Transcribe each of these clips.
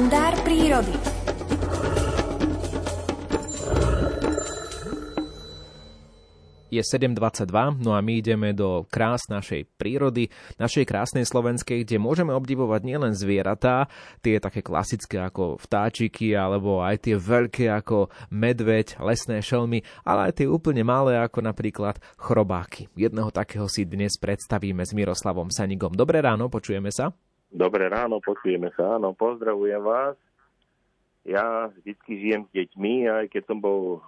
kalendár prírody. Je 7.22, no a my ideme do krás našej prírody, našej krásnej slovenskej, kde môžeme obdivovať nielen zvieratá, tie také klasické ako vtáčiky, alebo aj tie veľké ako medveď, lesné šelmy, ale aj tie úplne malé ako napríklad chrobáky. Jedného takého si dnes predstavíme s Miroslavom Sanigom. Dobré ráno, počujeme sa? Dobré ráno, počujeme sa, áno, pozdravujem vás. Ja vždy žijem s deťmi, aj keď som bol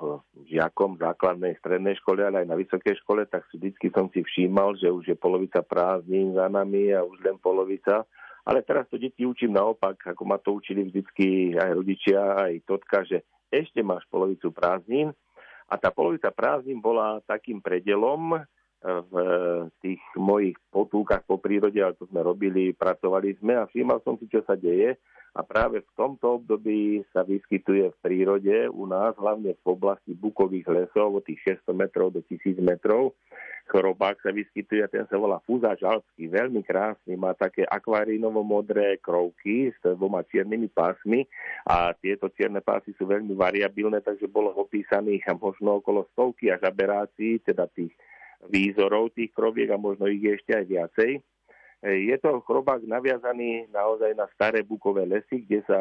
žiakom základnej, strednej škole, ale aj na vysokej škole, tak vždy som si všímal, že už je polovica prázdnin za nami a už len polovica. Ale teraz to deti učím naopak, ako ma to učili vždycky aj rodičia, aj totka, že ešte máš polovicu prázdnin. A tá polovica prázdnin bola takým predelom, v tých mojich potúkach po prírode, ale to sme robili, pracovali sme a všímal som si, čo sa deje. A práve v tomto období sa vyskytuje v prírode u nás, hlavne v oblasti bukových lesov, od tých 600 metrov do 1000 metrov. Chorobák sa vyskytuje, ten sa volá fúza žalský, veľmi krásny, má také akvarinovo-modré krovky s dvoma čiernymi pásmi a tieto čierne pásy sú veľmi variabilné, takže bolo opísaných možno okolo stovky až aberácií, teda tých výzorov tých kroviek a možno ich je ešte aj viacej. E, je to chrobák naviazaný naozaj na staré bukové lesy, kde sa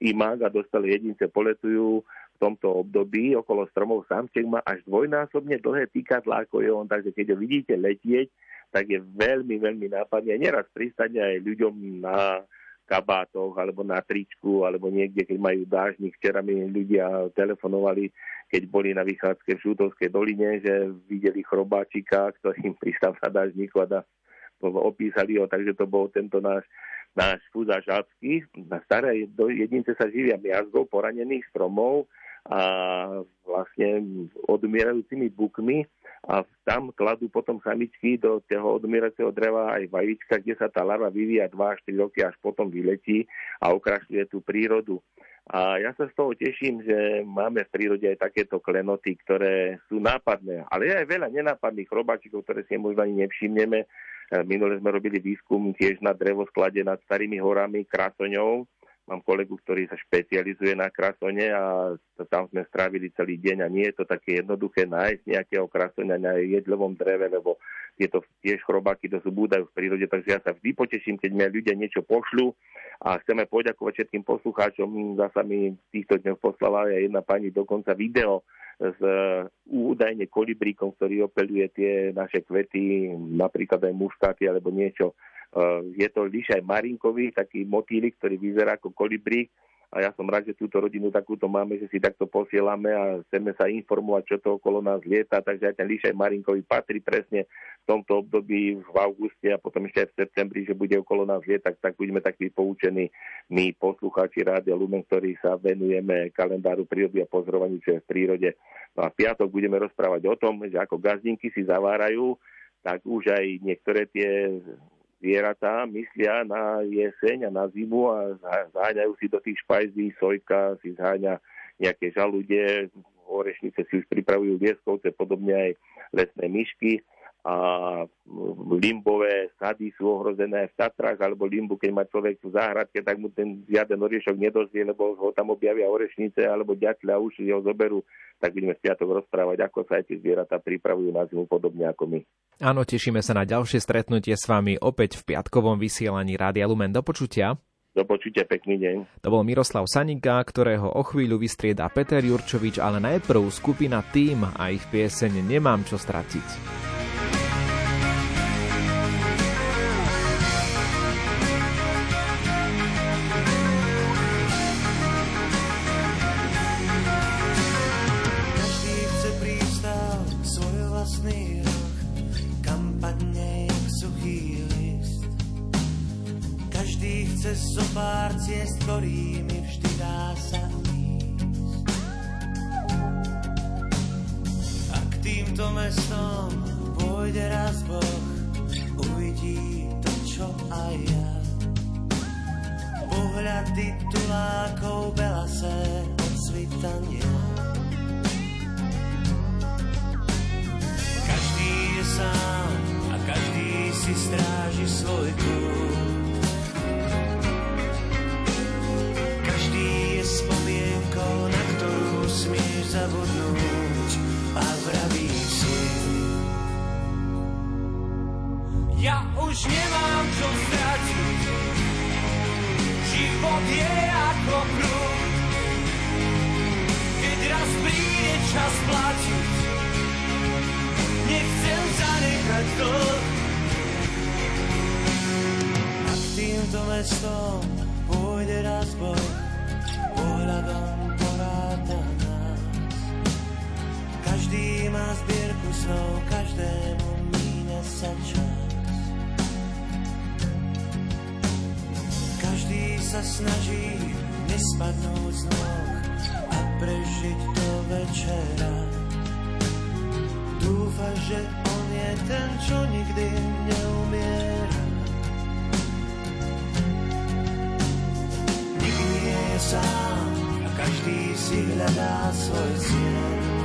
imák a dostali jedince poletujú v tomto období. Okolo stromov samček má až dvojnásobne dlhé týkadlá ako je on, takže keď ho vidíte letieť, tak je veľmi, veľmi nápadný. A neraz pristane aj ľuďom na kabátoch alebo na tričku alebo niekde, keď majú dážnik. Včera mi ľudia telefonovali, keď boli na vychádzke v Žutovskej doline, že videli chrobáčika, ktorý im pristal na dážniku a da, opísali ho, takže to bol tento náš náš fúza žácky. Na staré jedince sa živia miazgou poranených stromov a vlastne odumierajúcimi bukmi a tam kladú potom samičky do toho odumierajúceho dreva aj vajíčka, kde sa tá larva vyvíja 2 až 3 roky, až potom vyletí a okrašľuje tú prírodu. A ja sa z toho teším, že máme v prírode aj takéto klenoty, ktoré sú nápadné. Ale je aj veľa nenápadných chrobáčikov, ktoré si možno ani nevšimneme. Minule sme robili výskum tiež na drevosklade nad starými horami Krasoňou Mám kolegu, ktorý sa špecializuje na krasone a tam sme strávili celý deň a nie je to také jednoduché nájsť nejakého krasoňa na jedlovom dreve, lebo tieto tiež chrobáky to zubúdajú v prírode, takže ja sa vždy poteším, keď mi ľudia niečo pošľú a chceme poďakovať všetkým poslucháčom. Zasa mi v týchto dňoch poslala aj jedna pani dokonca video s údajne kolibríkom, ktorý opeluje tie naše kvety, napríklad aj muškáty alebo niečo je to lišaj marinkový, taký motýlik, ktorý vyzerá ako kolibrík a ja som rád, že túto rodinu takúto máme, že si takto posielame a chceme sa informovať, čo to okolo nás lieta, takže aj ten lišaj marinkový patrí presne v tomto období v auguste a potom ešte aj v septembri, že bude okolo nás lietať, tak budeme takí poučení my poslucháči Rádia Lumen, ktorí sa venujeme kalendáru prírody a pozorovaniu, čo je v prírode. No a v piatok budeme rozprávať o tom, že ako gazdinky si zavárajú, tak už aj niektoré tie zvieratá myslia na jeseň a na zimu a zháňajú si do tých špajzí, sojka si zháňa nejaké žalude, orešnice si už pripravujú vieskovce, podobne aj lesné myšky a limbové sady sú ohrozené v Tatrách, alebo limbu, keď má človek v záhradke, tak mu ten žiaden oriešok nedozrie, lebo ho tam objavia orešnice alebo ďatle a už ho zoberú, tak budeme v piatok rozprávať, ako sa aj tie zvieratá pripravujú na zimu podobne ako my. Áno, tešíme sa na ďalšie stretnutie s vami opäť v piatkovom vysielaní Rádia Lumen. Do počutia. Do počutia, pekný deň. To bol Miroslav Sanika, ktorého o chvíľu vystrieda Peter Jurčovič, ale najprv skupina Tým a ich pieseň Nemám čo stratiť. Pár ciest, ktorými vždy dá sa ísť. A k týmto mestom pôjde raz Boh, uvidí to, čo aj ja. Pohľad titulákov belasé od svitania. Je ako kruh. Keď raz príde čas platiť, nechcem zanechať to. Nad týmto mestom pôjde raz Boh, pohľadom poráta nás. Každý má zbierku snov, každému míňa sa čas. Sa snaží nespadnúť z nôh a prežiť do večera. Dúfa, že on je ten, čo nikdy neumiera. Nikdy nie je sám a každý si hľadá svoj cieľ.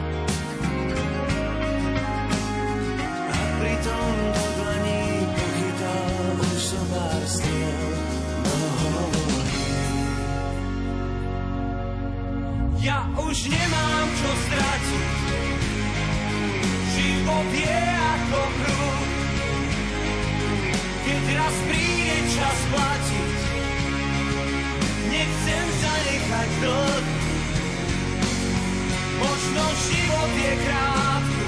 Je ako kruh. Keď raz príde čas platiť, nechcem zanechať dlh. Možno život je krátky,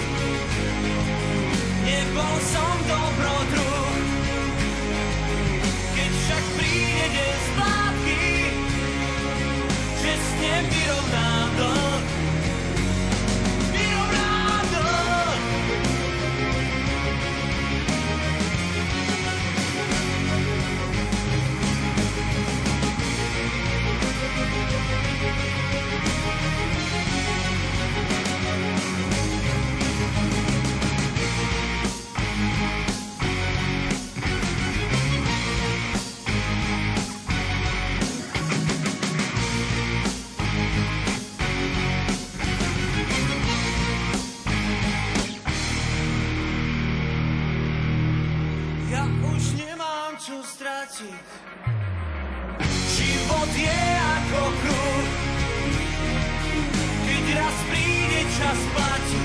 Ja už nemám čo stratiť. Život je ako kruh, keď raz príde čas platiť.